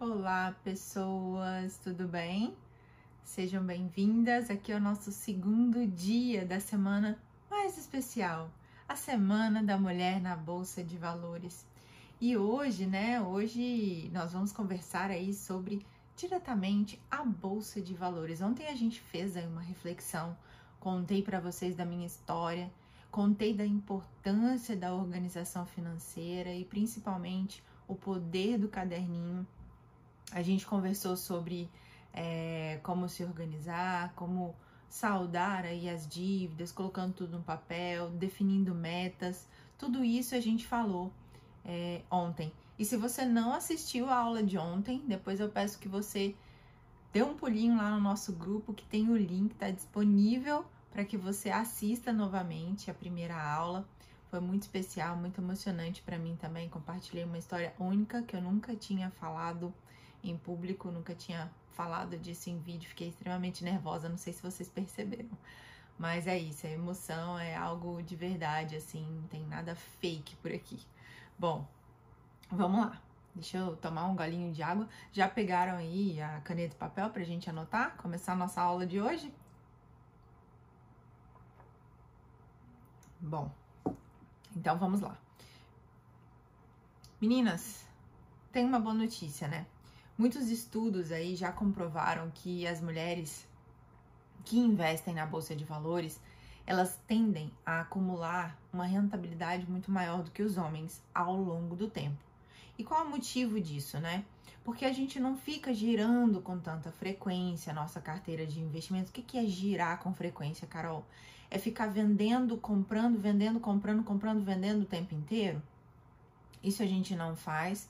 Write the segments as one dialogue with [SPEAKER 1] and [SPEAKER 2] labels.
[SPEAKER 1] Olá, pessoas, tudo bem? Sejam bem-vindas. Aqui é o nosso segundo dia da semana mais especial, a Semana da Mulher na Bolsa de Valores. E hoje, né, hoje nós vamos conversar aí sobre diretamente a Bolsa de Valores. Ontem a gente fez aí uma reflexão, contei para vocês da minha história, contei da importância da organização financeira e principalmente o poder do caderninho a gente conversou sobre é, como se organizar, como saudar aí as dívidas, colocando tudo no papel, definindo metas. Tudo isso a gente falou é, ontem. E se você não assistiu a aula de ontem, depois eu peço que você dê um pulinho lá no nosso grupo que tem o link, está disponível para que você assista novamente a primeira aula. Foi muito especial, muito emocionante para mim também. Compartilhei uma história única que eu nunca tinha falado em público, nunca tinha falado disso em vídeo, fiquei extremamente nervosa, não sei se vocês perceberam. Mas é isso, a emoção é algo de verdade, assim, não tem nada fake por aqui. Bom, vamos lá. Deixa eu tomar um golinho de água. Já pegaram aí a caneta e papel pra gente anotar? Começar a nossa aula de hoje? Bom, então vamos lá. Meninas, tem uma boa notícia, né? Muitos estudos aí já comprovaram que as mulheres que investem na bolsa de valores, elas tendem a acumular uma rentabilidade muito maior do que os homens ao longo do tempo. E qual é o motivo disso, né? Porque a gente não fica girando com tanta frequência a nossa carteira de investimentos. O que é girar com frequência, Carol? É ficar vendendo, comprando, vendendo, comprando, comprando, vendendo o tempo inteiro? Isso a gente não faz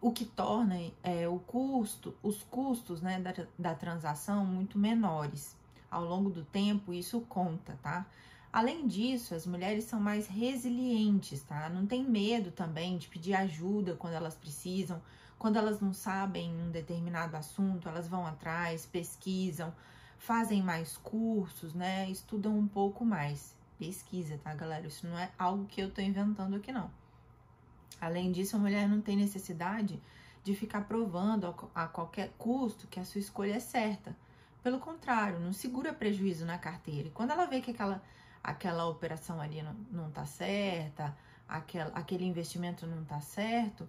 [SPEAKER 1] o que torna é, o custo, os custos né, da, da transação muito menores. Ao longo do tempo, isso conta, tá? Além disso, as mulheres são mais resilientes, tá? Não tem medo também de pedir ajuda quando elas precisam, quando elas não sabem um determinado assunto, elas vão atrás, pesquisam, fazem mais cursos, né? Estudam um pouco mais. Pesquisa, tá, galera? Isso não é algo que eu tô inventando aqui, não. Além disso, a mulher não tem necessidade de ficar provando a qualquer custo que a sua escolha é certa. Pelo contrário, não segura prejuízo na carteira. E quando ela vê que aquela, aquela operação ali não, não tá certa, aquela, aquele investimento não tá certo,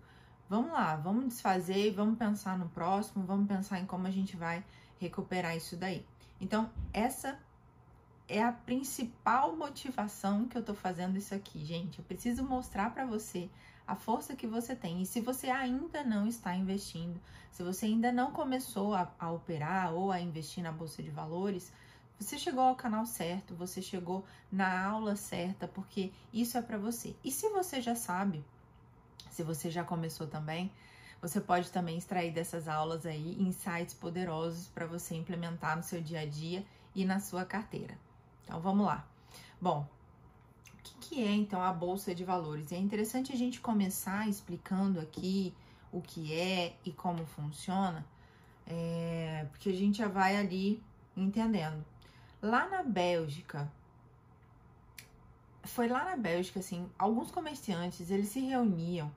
[SPEAKER 1] vamos lá, vamos desfazer e vamos pensar no próximo, vamos pensar em como a gente vai recuperar isso daí. Então, essa é a principal motivação que eu tô fazendo isso aqui, gente. Eu preciso mostrar para você a força que você tem. E se você ainda não está investindo, se você ainda não começou a, a operar ou a investir na bolsa de valores, você chegou ao canal certo, você chegou na aula certa, porque isso é para você. E se você já sabe, se você já começou também, você pode também extrair dessas aulas aí insights poderosos para você implementar no seu dia a dia e na sua carteira. Então vamos lá. Bom, que, que é então a bolsa de valores? É interessante a gente começar explicando aqui o que é e como funciona, é, porque a gente já vai ali entendendo. Lá na Bélgica, foi lá na Bélgica, assim, alguns comerciantes eles se reuniam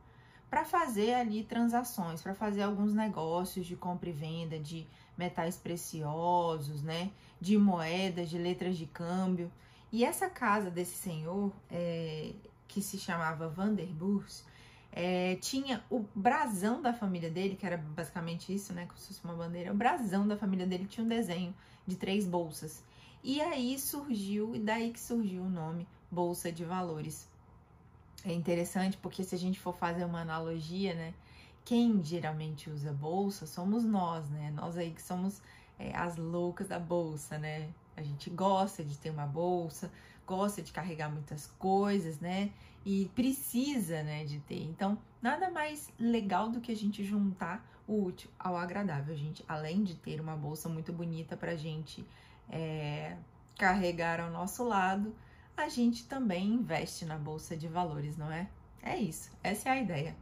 [SPEAKER 1] para fazer ali transações, para fazer alguns negócios de compra e venda de metais preciosos, né, de moedas, de letras de câmbio. E essa casa desse senhor, é, que se chamava Vanderburs, é, tinha o brasão da família dele, que era basicamente isso, né? Como se fosse uma bandeira. O brasão da família dele tinha um desenho de três bolsas. E aí surgiu, e daí que surgiu o nome Bolsa de Valores. É interessante porque se a gente for fazer uma analogia, né? Quem geralmente usa bolsa somos nós, né? Nós aí que somos é, as loucas da bolsa, né? A gente gosta de ter uma bolsa, gosta de carregar muitas coisas, né? E precisa, né, de ter. Então, nada mais legal do que a gente juntar o útil ao agradável. A gente, além de ter uma bolsa muito bonita pra gente é, carregar ao nosso lado, a gente também investe na bolsa de valores, não é? É isso, essa é a ideia.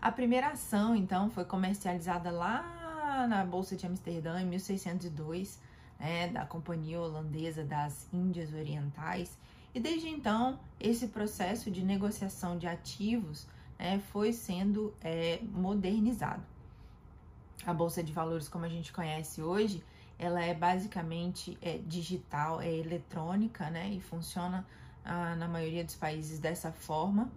[SPEAKER 1] A primeira ação, então, foi comercializada lá na Bolsa de Amsterdã em 1602 né, da Companhia Holandesa das Índias Orientais. E desde então, esse processo de negociação de ativos né, foi sendo é, modernizado. A bolsa de valores, como a gente conhece hoje, ela é basicamente é, digital, é eletrônica, né? E funciona ah, na maioria dos países dessa forma.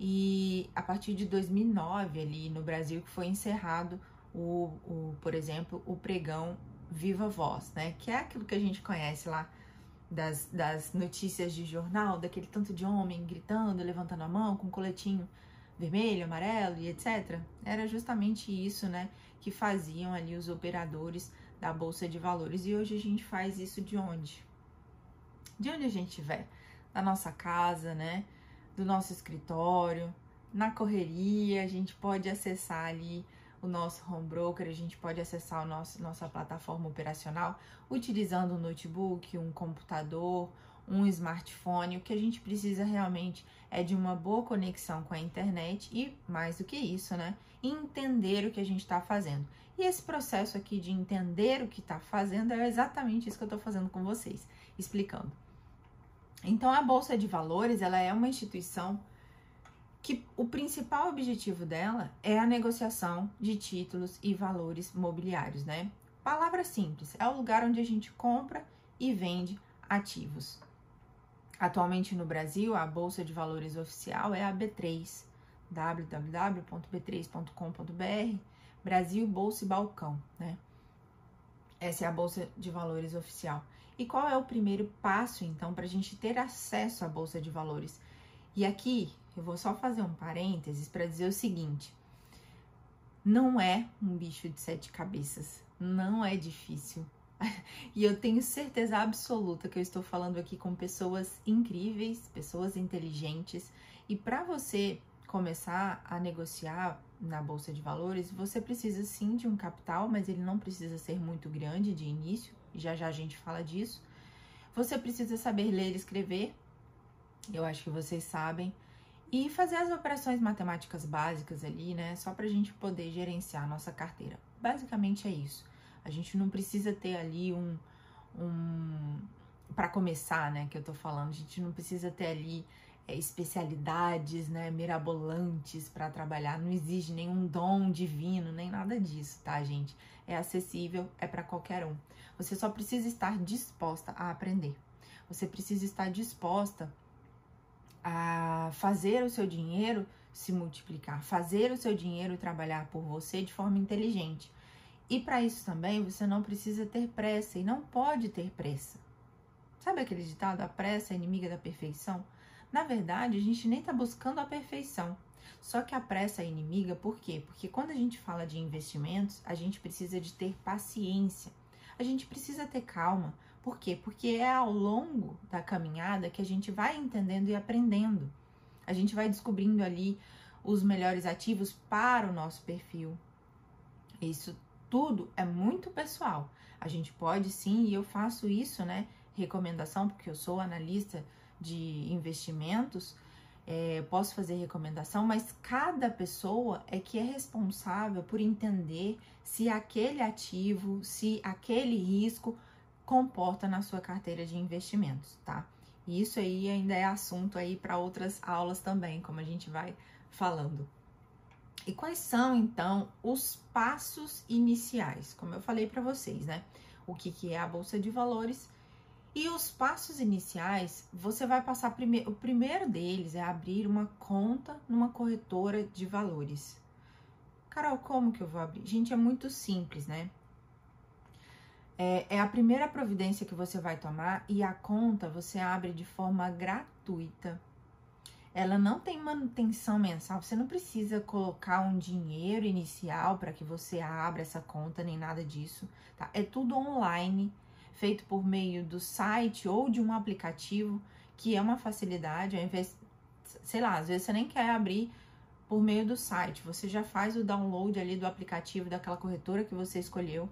[SPEAKER 1] E a partir de 2009, ali no Brasil, que foi encerrado o, o, por exemplo, o pregão Viva Voz, né? Que é aquilo que a gente conhece lá das, das notícias de jornal, daquele tanto de homem gritando, levantando a mão com um coletinho vermelho, amarelo e etc. Era justamente isso, né? Que faziam ali os operadores da Bolsa de Valores. E hoje a gente faz isso de onde? De onde a gente estiver. Da nossa casa, né? Do nosso escritório, na correria, a gente pode acessar ali o nosso home broker, a gente pode acessar nosso, nossa plataforma operacional utilizando um notebook, um computador, um smartphone. O que a gente precisa realmente é de uma boa conexão com a internet e, mais do que isso, né? Entender o que a gente está fazendo. E esse processo aqui de entender o que está fazendo é exatamente isso que eu estou fazendo com vocês, explicando. Então, a Bolsa de Valores, ela é uma instituição que o principal objetivo dela é a negociação de títulos e valores mobiliários, né? Palavra simples, é o lugar onde a gente compra e vende ativos. Atualmente no Brasil, a Bolsa de Valores oficial é a B3, www.b3.com.br, Brasil Bolsa e Balcão, né? Essa é a Bolsa de Valores oficial. E qual é o primeiro passo, então, para a gente ter acesso à Bolsa de Valores? E aqui eu vou só fazer um parênteses para dizer o seguinte: não é um bicho de sete cabeças, não é difícil. E eu tenho certeza absoluta que eu estou falando aqui com pessoas incríveis, pessoas inteligentes, e para você começar a negociar na bolsa de valores, você precisa sim de um capital, mas ele não precisa ser muito grande de início, já já a gente fala disso. Você precisa saber ler e escrever, eu acho que vocês sabem, e fazer as operações matemáticas básicas ali, né, só para a gente poder gerenciar a nossa carteira. Basicamente é isso. A gente não precisa ter ali um, um para começar, né, que eu tô falando, a gente não precisa ter ali é, especialidades, né, mirabolantes para trabalhar, não exige nenhum dom divino, nem nada disso, tá, gente? É acessível, é para qualquer um. Você só precisa estar disposta a aprender. Você precisa estar disposta a fazer o seu dinheiro se multiplicar, fazer o seu dinheiro trabalhar por você de forma inteligente. E para isso também você não precisa ter pressa e não pode ter pressa. Sabe aquele ditado, a pressa é inimiga da perfeição? Na verdade, a gente nem está buscando a perfeição. Só que a pressa é inimiga por quê? Porque quando a gente fala de investimentos, a gente precisa de ter paciência. A gente precisa ter calma, por quê? Porque é ao longo da caminhada que a gente vai entendendo e aprendendo. A gente vai descobrindo ali os melhores ativos para o nosso perfil. Isso tudo é muito pessoal. A gente pode sim, e eu faço isso, né? Recomendação, porque eu sou analista de investimentos, é, posso fazer recomendação, mas cada pessoa é que é responsável por entender se aquele ativo, se aquele risco comporta na sua carteira de investimentos, tá? E isso aí ainda é assunto aí para outras aulas também, como a gente vai falando. E quais são então os passos iniciais? Como eu falei para vocês, né? O que, que é a bolsa de valores? E os passos iniciais, você vai passar primeiro. O primeiro deles é abrir uma conta numa corretora de valores. Carol, como que eu vou abrir? Gente, é muito simples, né? É, é a primeira providência que você vai tomar e a conta você abre de forma gratuita. Ela não tem manutenção mensal, você não precisa colocar um dinheiro inicial para que você abra essa conta, nem nada disso, tá? É tudo online, feito por meio do site ou de um aplicativo, que é uma facilidade, ao invés, sei lá, às vezes você nem quer abrir por meio do site, você já faz o download ali do aplicativo daquela corretora que você escolheu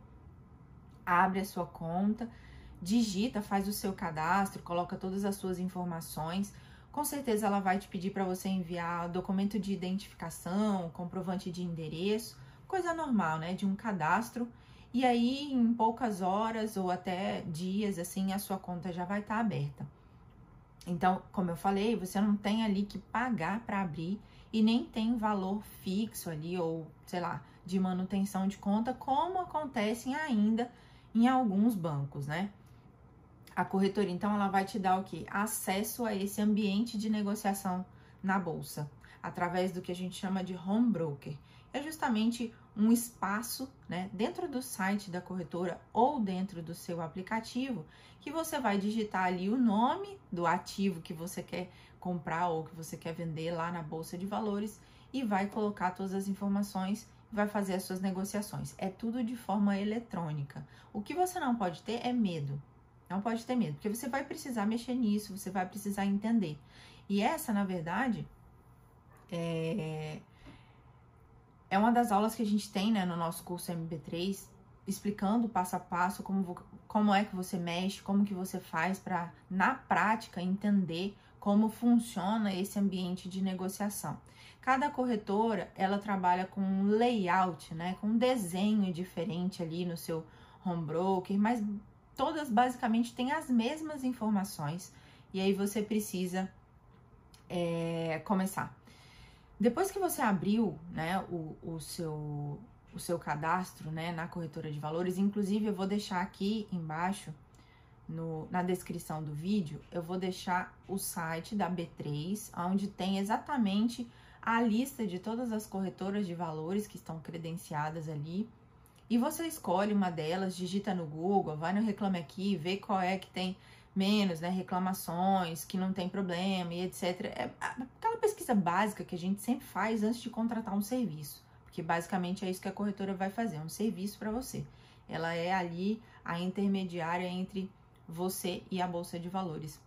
[SPEAKER 1] abre a sua conta, digita, faz o seu cadastro, coloca todas as suas informações. Com certeza ela vai te pedir para você enviar documento de identificação, comprovante de endereço, coisa normal, né, de um cadastro. E aí, em poucas horas ou até dias, assim, a sua conta já vai estar tá aberta. Então, como eu falei, você não tem ali que pagar para abrir e nem tem valor fixo ali, ou sei lá, de manutenção de conta, como acontecem ainda em alguns bancos, né? A corretora, então, ela vai te dar o que? Acesso a esse ambiente de negociação na bolsa, através do que a gente chama de home broker. É justamente um espaço, né, dentro do site da corretora ou dentro do seu aplicativo, que você vai digitar ali o nome do ativo que você quer comprar ou que você quer vender lá na bolsa de valores e vai colocar todas as informações vai fazer as suas negociações. É tudo de forma eletrônica. O que você não pode ter é medo. Não pode ter medo, porque você vai precisar mexer nisso, você vai precisar entender. E essa, na verdade, é, é uma das aulas que a gente tem né, no nosso curso MB3, explicando passo a passo como, como é que você mexe, como que você faz para, na prática, entender como funciona esse ambiente de negociação. Cada corretora, ela trabalha com um layout, né, com um desenho diferente ali no seu home broker, mas todas basicamente têm as mesmas informações e aí você precisa é, começar. Depois que você abriu, né, o, o seu o seu cadastro, né, na corretora de valores, inclusive eu vou deixar aqui embaixo no, na descrição do vídeo, eu vou deixar o site da B3, onde tem exatamente a lista de todas as corretoras de valores que estão credenciadas ali. E você escolhe uma delas, digita no Google, vai no Reclame Aqui, vê qual é que tem menos, né, reclamações, que não tem problema e etc. É aquela pesquisa básica que a gente sempre faz antes de contratar um serviço, porque basicamente é isso que a corretora vai fazer, um serviço para você. Ela é ali a intermediária entre você e a bolsa de valores.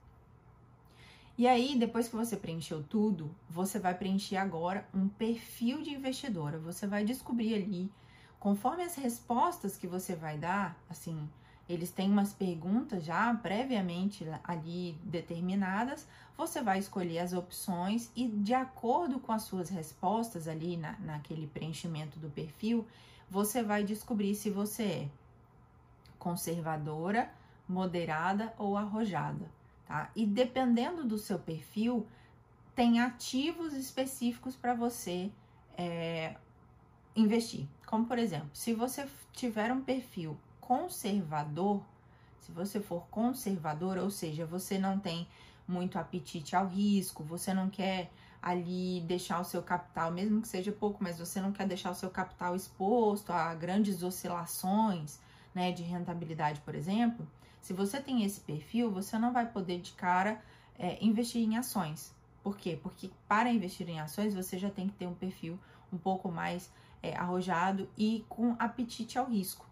[SPEAKER 1] E aí, depois que você preencheu tudo, você vai preencher agora um perfil de investidora. Você vai descobrir ali, conforme as respostas que você vai dar, assim, eles têm umas perguntas já previamente ali determinadas, você vai escolher as opções e, de acordo com as suas respostas ali na, naquele preenchimento do perfil, você vai descobrir se você é conservadora, moderada ou arrojada tá? E dependendo do seu perfil, tem ativos específicos para você é, investir. Como por exemplo, se você tiver um perfil conservador, se você for conservador, ou seja, você não tem muito apetite ao risco, você não quer ali deixar o seu capital, mesmo que seja pouco, mas você não quer deixar o seu capital exposto a grandes oscilações, né, de rentabilidade, por exemplo, se você tem esse perfil, você não vai poder de cara é, investir em ações. Por quê? Porque para investir em ações você já tem que ter um perfil um pouco mais é, arrojado e com apetite ao risco.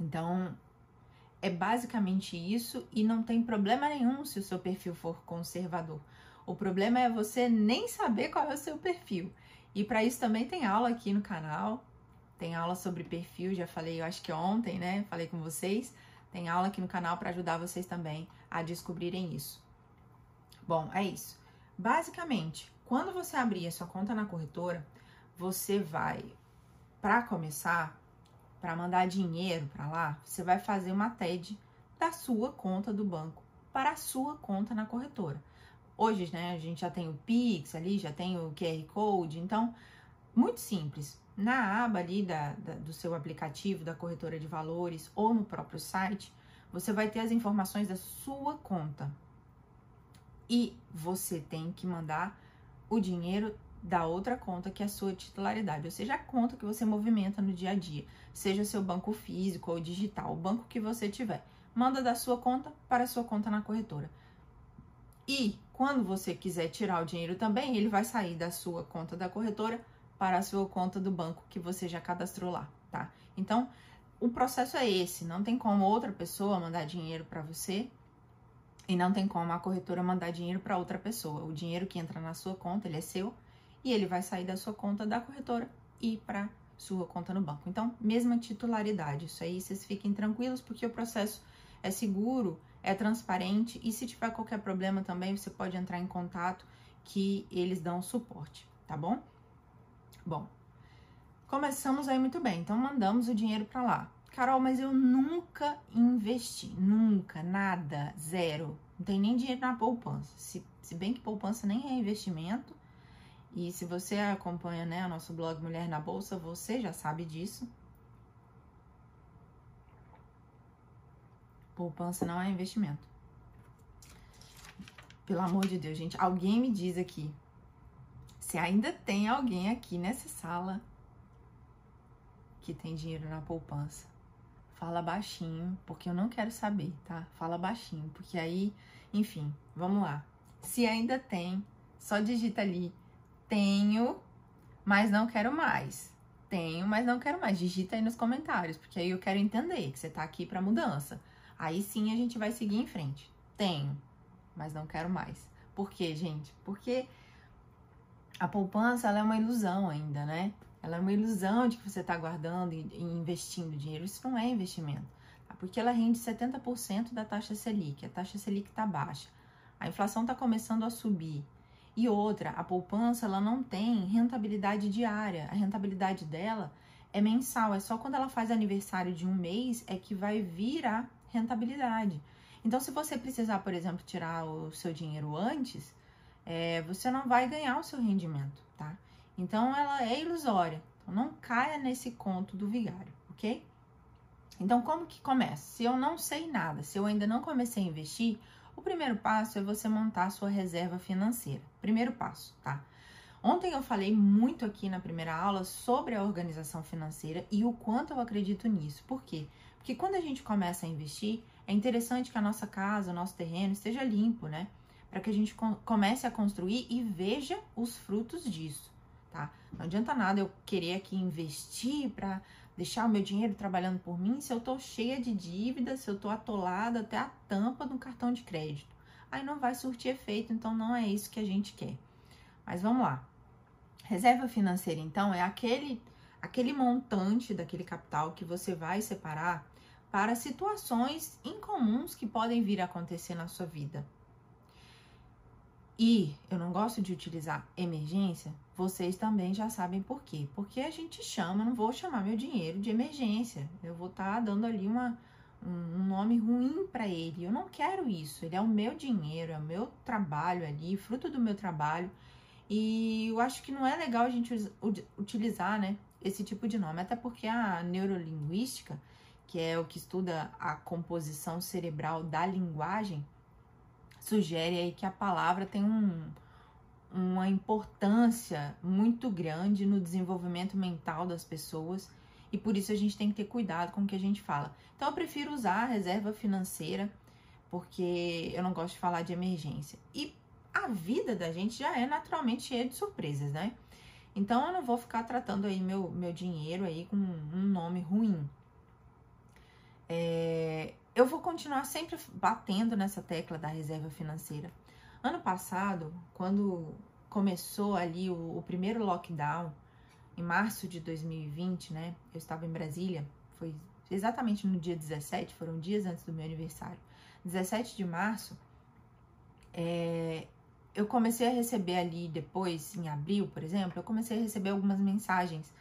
[SPEAKER 1] Então, é basicamente isso e não tem problema nenhum se o seu perfil for conservador. O problema é você nem saber qual é o seu perfil. E para isso também tem aula aqui no canal. Tem aula sobre perfil, já falei, eu acho que ontem, né? Falei com vocês. Tem aula aqui no canal para ajudar vocês também a descobrirem isso. Bom, é isso. Basicamente, quando você abrir a sua conta na corretora, você vai, para começar, para mandar dinheiro para lá, você vai fazer uma TED da sua conta do banco para a sua conta na corretora. Hoje, né, a gente já tem o Pix ali, já tem o QR Code, então, muito simples na aba ali da, da, do seu aplicativo, da corretora de valores ou no próprio site, você vai ter as informações da sua conta. E você tem que mandar o dinheiro da outra conta que é a sua titularidade, ou seja, a conta que você movimenta no dia a dia, seja seu banco físico ou digital, o banco que você tiver. Manda da sua conta para a sua conta na corretora. E quando você quiser tirar o dinheiro também, ele vai sair da sua conta da corretora para a sua conta do banco que você já cadastrou lá, tá? Então, o processo é esse, não tem como outra pessoa mandar dinheiro para você e não tem como a corretora mandar dinheiro para outra pessoa. O dinheiro que entra na sua conta, ele é seu e ele vai sair da sua conta da corretora e para sua conta no banco. Então, mesma titularidade. Isso aí vocês fiquem tranquilos porque o processo é seguro, é transparente e se tiver qualquer problema também, você pode entrar em contato que eles dão suporte, tá bom? Bom, começamos aí muito bem, então mandamos o dinheiro para lá. Carol, mas eu nunca investi, nunca, nada, zero. Não tem nem dinheiro na poupança. Se, se bem que poupança nem é investimento E se você acompanha, né, o nosso blog Mulher na Bolsa, você já sabe disso. Poupança não é investimento. Pelo amor de Deus, gente, alguém me diz aqui. Se ainda tem alguém aqui nessa sala que tem dinheiro na poupança, fala baixinho, porque eu não quero saber, tá? Fala baixinho, porque aí, enfim, vamos lá. Se ainda tem, só digita ali tenho, mas não quero mais. Tenho, mas não quero mais. Digita aí nos comentários, porque aí eu quero entender que você tá aqui para mudança. Aí sim a gente vai seguir em frente. Tenho, mas não quero mais. Por quê, gente? Porque a poupança é uma ilusão ainda, né? Ela é uma ilusão de que você está guardando e investindo dinheiro. Isso não é investimento, tá? porque ela rende 70% da taxa Selic. A taxa Selic está baixa. A inflação está começando a subir. E outra, a poupança ela não tem rentabilidade diária. A rentabilidade dela é mensal. É só quando ela faz aniversário de um mês é que vai vir a rentabilidade. Então, se você precisar, por exemplo, tirar o seu dinheiro antes, é, você não vai ganhar o seu rendimento, tá? Então, ela é ilusória. Então, não caia nesse conto do vigário, ok? Então, como que começa? Se eu não sei nada, se eu ainda não comecei a investir, o primeiro passo é você montar a sua reserva financeira. Primeiro passo, tá? Ontem eu falei muito aqui na primeira aula sobre a organização financeira e o quanto eu acredito nisso. Por quê? Porque quando a gente começa a investir, é interessante que a nossa casa, o nosso terreno esteja limpo, né? Para que a gente comece a construir e veja os frutos disso, tá? Não adianta nada eu querer aqui investir para deixar o meu dinheiro trabalhando por mim se eu tô cheia de dívidas, se eu tô atolada até a tampa do cartão de crédito. Aí não vai surtir efeito, então não é isso que a gente quer. Mas vamos lá. Reserva financeira, então, é aquele aquele montante daquele capital que você vai separar para situações incomuns que podem vir a acontecer na sua vida. E eu não gosto de utilizar emergência, vocês também já sabem por quê. Porque a gente chama, não vou chamar meu dinheiro de emergência. Eu vou estar tá dando ali uma, um nome ruim para ele. Eu não quero isso. Ele é o meu dinheiro, é o meu trabalho ali, fruto do meu trabalho. E eu acho que não é legal a gente utilizar, né, esse tipo de nome, até porque a neurolinguística, que é o que estuda a composição cerebral da linguagem, sugere aí que a palavra tem um, uma importância muito grande no desenvolvimento mental das pessoas e por isso a gente tem que ter cuidado com o que a gente fala. Então eu prefiro usar a reserva financeira porque eu não gosto de falar de emergência. E a vida da gente já é naturalmente cheia de surpresas, né? Então eu não vou ficar tratando aí meu, meu dinheiro aí com um nome ruim. É, eu vou continuar sempre batendo nessa tecla da reserva financeira. Ano passado, quando começou ali o, o primeiro lockdown, em março de 2020, né? Eu estava em Brasília, foi exatamente no dia 17, foram dias antes do meu aniversário. 17 de março, é, eu comecei a receber ali depois, em abril, por exemplo, eu comecei a receber algumas mensagens.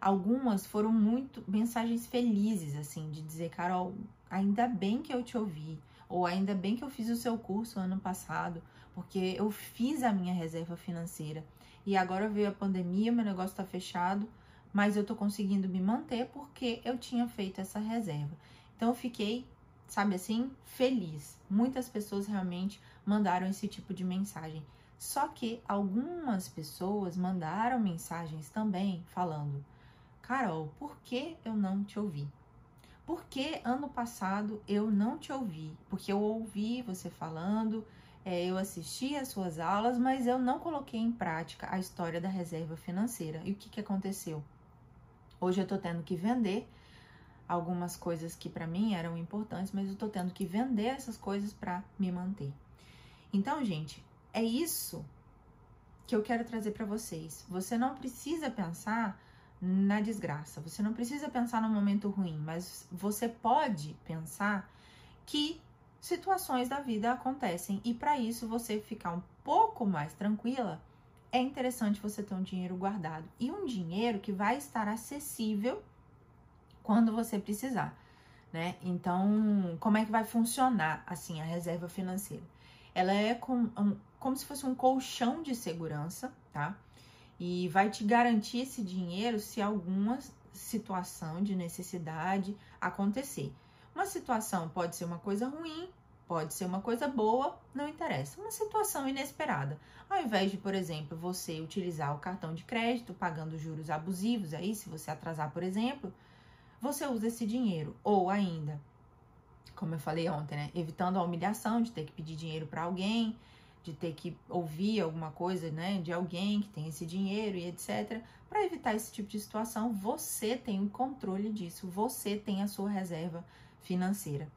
[SPEAKER 1] Algumas foram muito mensagens felizes, assim, de dizer, Carol, ainda bem que eu te ouvi, ou ainda bem que eu fiz o seu curso ano passado, porque eu fiz a minha reserva financeira e agora veio a pandemia, meu negócio está fechado, mas eu tô conseguindo me manter porque eu tinha feito essa reserva. Então eu fiquei, sabe assim, feliz. Muitas pessoas realmente mandaram esse tipo de mensagem. Só que algumas pessoas mandaram mensagens também falando: Carol, por que eu não te ouvi? Por que ano passado eu não te ouvi? Porque eu ouvi você falando, é, eu assisti às suas aulas, mas eu não coloquei em prática a história da reserva financeira. E o que, que aconteceu? Hoje eu tô tendo que vender algumas coisas que para mim eram importantes, mas eu tô tendo que vender essas coisas para me manter. Então, gente, é isso que eu quero trazer para vocês. Você não precisa pensar na desgraça. Você não precisa pensar no momento ruim, mas você pode pensar que situações da vida acontecem e para isso você ficar um pouco mais tranquila, é interessante você ter um dinheiro guardado e um dinheiro que vai estar acessível quando você precisar, né? Então, como é que vai funcionar assim a reserva financeira? Ela é com, um, como se fosse um colchão de segurança, tá? E vai te garantir esse dinheiro se alguma situação de necessidade acontecer. Uma situação pode ser uma coisa ruim, pode ser uma coisa boa, não interessa. Uma situação inesperada. Ao invés de, por exemplo, você utilizar o cartão de crédito pagando juros abusivos aí, se você atrasar, por exemplo, você usa esse dinheiro. Ou ainda, como eu falei ontem, né? Evitando a humilhação de ter que pedir dinheiro para alguém, de ter que ouvir alguma coisa, né, de alguém que tem esse dinheiro e etc. Para evitar esse tipo de situação, você tem o controle disso, você tem a sua reserva financeira.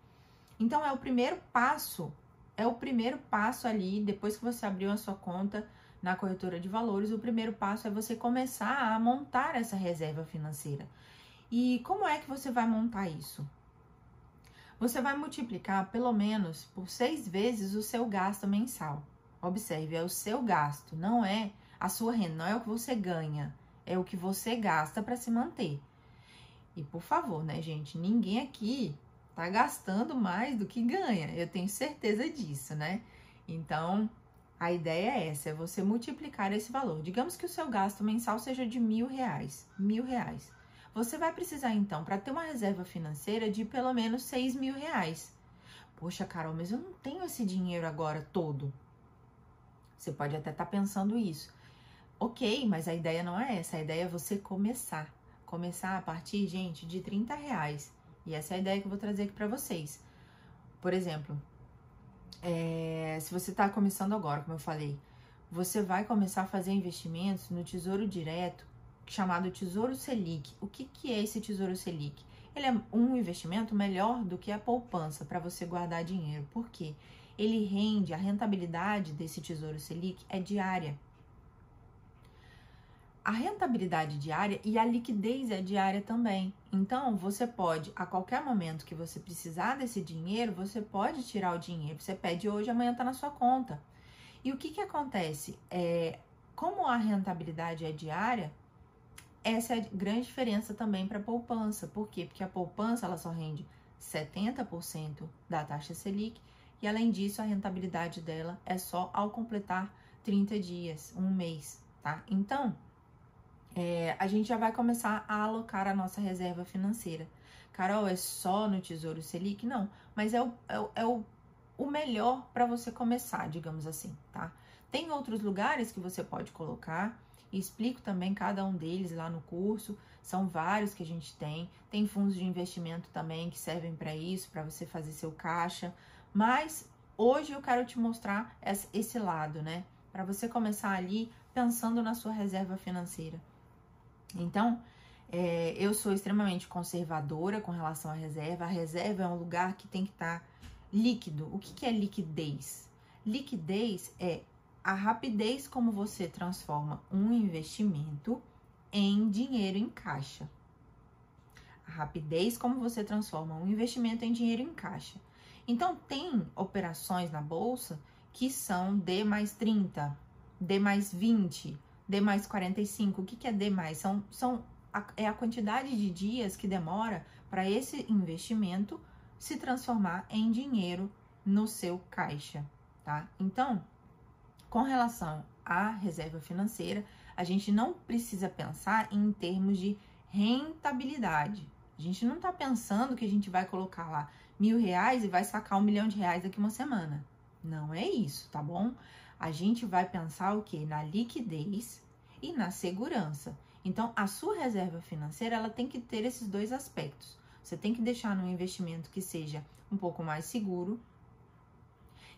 [SPEAKER 1] Então é o primeiro passo, é o primeiro passo ali, depois que você abriu a sua conta na corretora de valores, o primeiro passo é você começar a montar essa reserva financeira. E como é que você vai montar isso? Você vai multiplicar pelo menos por seis vezes o seu gasto mensal. Observe, é o seu gasto, não é a sua renda, não é o que você ganha, é o que você gasta para se manter. E por favor, né, gente, ninguém aqui tá gastando mais do que ganha. Eu tenho certeza disso, né? Então, a ideia é essa, é você multiplicar esse valor. Digamos que o seu gasto mensal seja de mil reais. Mil reais. Você vai precisar, então, para ter uma reserva financeira de pelo menos seis mil reais. Poxa, Carol, mas eu não tenho esse dinheiro agora todo. Você pode até estar tá pensando isso. Ok, mas a ideia não é essa. A ideia é você começar. Começar a partir, gente, de 30 reais. E essa é a ideia que eu vou trazer aqui para vocês. Por exemplo, é, se você está começando agora, como eu falei, você vai começar a fazer investimentos no Tesouro Direto, chamado Tesouro Selic. O que, que é esse Tesouro Selic? Ele é um investimento melhor do que a poupança para você guardar dinheiro. Por quê? Ele rende, a rentabilidade desse Tesouro Selic é diária. A rentabilidade diária e a liquidez é diária também. Então, você pode, a qualquer momento que você precisar desse dinheiro, você pode tirar o dinheiro. Você pede hoje, amanhã está na sua conta. E o que, que acontece? É, como a rentabilidade é diária, essa é a grande diferença também para a poupança. Por quê? Porque a poupança ela só rende 70% da taxa Selic e além disso, a rentabilidade dela é só ao completar 30 dias, um mês, tá? Então, é, a gente já vai começar a alocar a nossa reserva financeira. Carol, é só no Tesouro Selic? Não, mas é o, é o, é o, o melhor para você começar, digamos assim, tá? Tem outros lugares que você pode colocar, explico também cada um deles lá no curso. São vários que a gente tem. Tem fundos de investimento também que servem para isso, para você fazer seu caixa. Mas hoje eu quero te mostrar esse lado, né? Para você começar ali pensando na sua reserva financeira. Então, é, eu sou extremamente conservadora com relação à reserva. A reserva é um lugar que tem que estar tá líquido. O que, que é liquidez? Liquidez é a rapidez como você transforma um investimento em dinheiro em caixa. A rapidez como você transforma um investimento em dinheiro em caixa. Então, tem operações na bolsa que são D mais 30, D mais 20, D mais 45. O que, que é D mais? São, são a, é a quantidade de dias que demora para esse investimento se transformar em dinheiro no seu caixa, tá? Então, com relação à reserva financeira, a gente não precisa pensar em termos de rentabilidade. A gente não está pensando que a gente vai colocar lá mil reais e vai sacar um milhão de reais daqui uma semana. Não é isso, tá bom? A gente vai pensar o que? Na liquidez e na segurança. Então, a sua reserva financeira ela tem que ter esses dois aspectos. Você tem que deixar num investimento que seja um pouco mais seguro,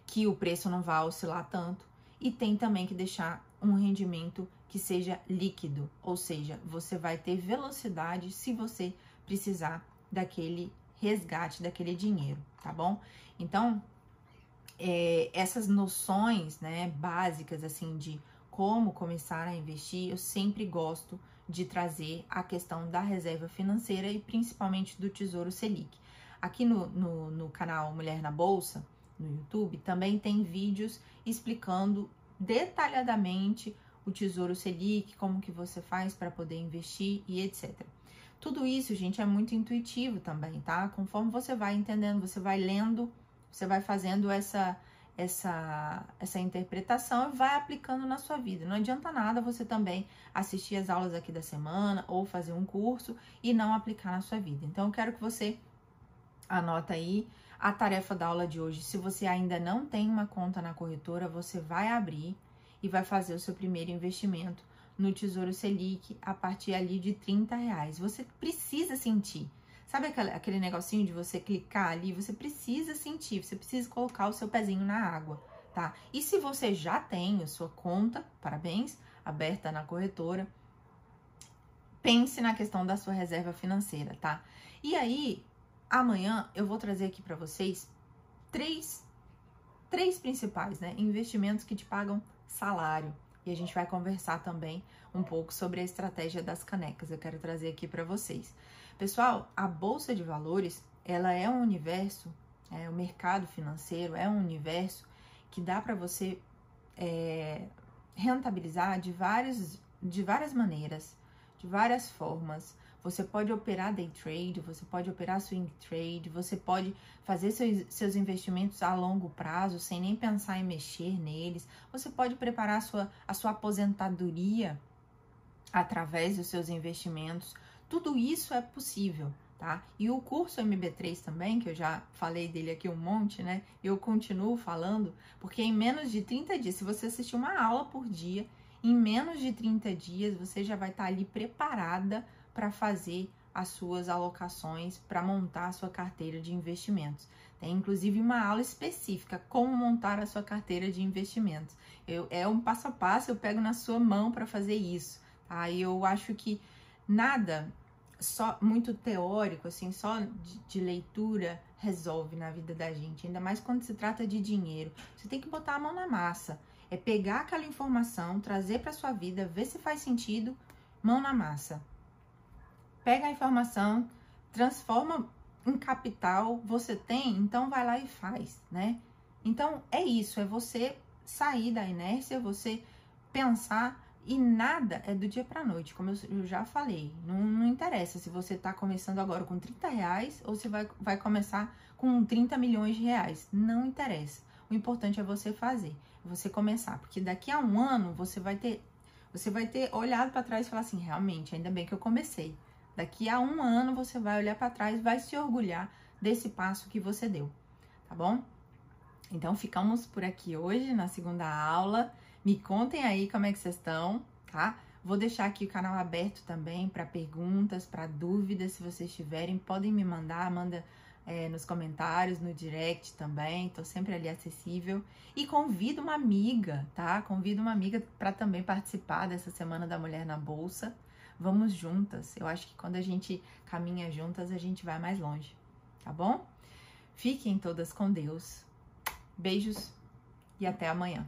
[SPEAKER 1] que o preço não vá oscilar tanto, e tem também que deixar um rendimento que seja líquido, ou seja, você vai ter velocidade se você precisar daquele resgate daquele dinheiro, tá bom? Então, é, essas noções, né, básicas, assim, de como começar a investir, eu sempre gosto de trazer a questão da reserva financeira e principalmente do Tesouro Selic. Aqui no, no, no canal Mulher na Bolsa, no YouTube, também tem vídeos explicando detalhadamente o Tesouro Selic, como que você faz para poder investir e etc. Tudo isso, gente, é muito intuitivo também, tá? Conforme você vai entendendo, você vai lendo, você vai fazendo essa essa, essa interpretação e vai aplicando na sua vida. Não adianta nada você também assistir as aulas aqui da semana ou fazer um curso e não aplicar na sua vida. Então, eu quero que você anota aí a tarefa da aula de hoje. Se você ainda não tem uma conta na corretora, você vai abrir e vai fazer o seu primeiro investimento no Tesouro Selic a partir ali de 30 reais. Você precisa sentir Sabe aquele, negocinho de você clicar ali? Você precisa sentir, você precisa colocar o seu pezinho na água, tá? E se você já tem a sua conta, parabéns, aberta na corretora, pense na questão da sua reserva financeira, tá? E aí, amanhã eu vou trazer aqui para vocês três, três principais, né? Investimentos que te pagam salário. E a gente vai conversar também um pouco sobre a estratégia das canecas. Eu quero trazer aqui para vocês. Pessoal, a bolsa de valores, ela é um universo, é, o mercado financeiro é um universo que dá para você é, rentabilizar de várias, de várias maneiras, de várias formas. Você pode operar day trade, você pode operar swing trade, você pode fazer seus, seus investimentos a longo prazo sem nem pensar em mexer neles. Você pode preparar a sua, a sua aposentadoria através dos seus investimentos. Tudo isso é possível, tá? E o curso MB3 também, que eu já falei dele aqui um monte, né? Eu continuo falando, porque em menos de 30 dias, se você assistir uma aula por dia, em menos de 30 dias você já vai estar tá ali preparada para fazer as suas alocações, para montar a sua carteira de investimentos. Tem inclusive uma aula específica como montar a sua carteira de investimentos. Eu, é um passo a passo, eu pego na sua mão para fazer isso. Tá? E eu acho que nada só muito teórico, assim, só de, de, leitura resolve na vida da gente, ainda mais quando se trata de dinheiro. Você tem que botar a mão na massa. É pegar aquela informação, trazer para sua vida, ver se faz sentido, mão na massa. Pega a informação, transforma em capital, você tem, então vai lá e faz, né? Então é isso, é você sair da inércia, você pensar e nada é do dia para noite, como eu, já falei. Não, não, interessa se você está começando agora com 30 reais ou se vai, vai começar com 30 milhões de reais. Não interessa. O importante é você fazer, você começar. Porque daqui a um ano você vai ter. Você vai ter olhado para trás e falar assim, realmente, ainda bem que eu comecei. Daqui a um ano você vai olhar para trás vai se orgulhar desse passo que você deu, tá bom? Então ficamos por aqui hoje na segunda aula. Me contem aí como é que vocês estão, tá? Vou deixar aqui o canal aberto também para perguntas, para dúvidas, se vocês tiverem, podem me mandar, manda é, nos comentários, no direct também, tô sempre ali acessível. E convido uma amiga, tá? Convido uma amiga para também participar dessa Semana da Mulher na Bolsa. Vamos juntas. Eu acho que quando a gente caminha juntas, a gente vai mais longe, tá bom? Fiquem todas com Deus. Beijos e até amanhã.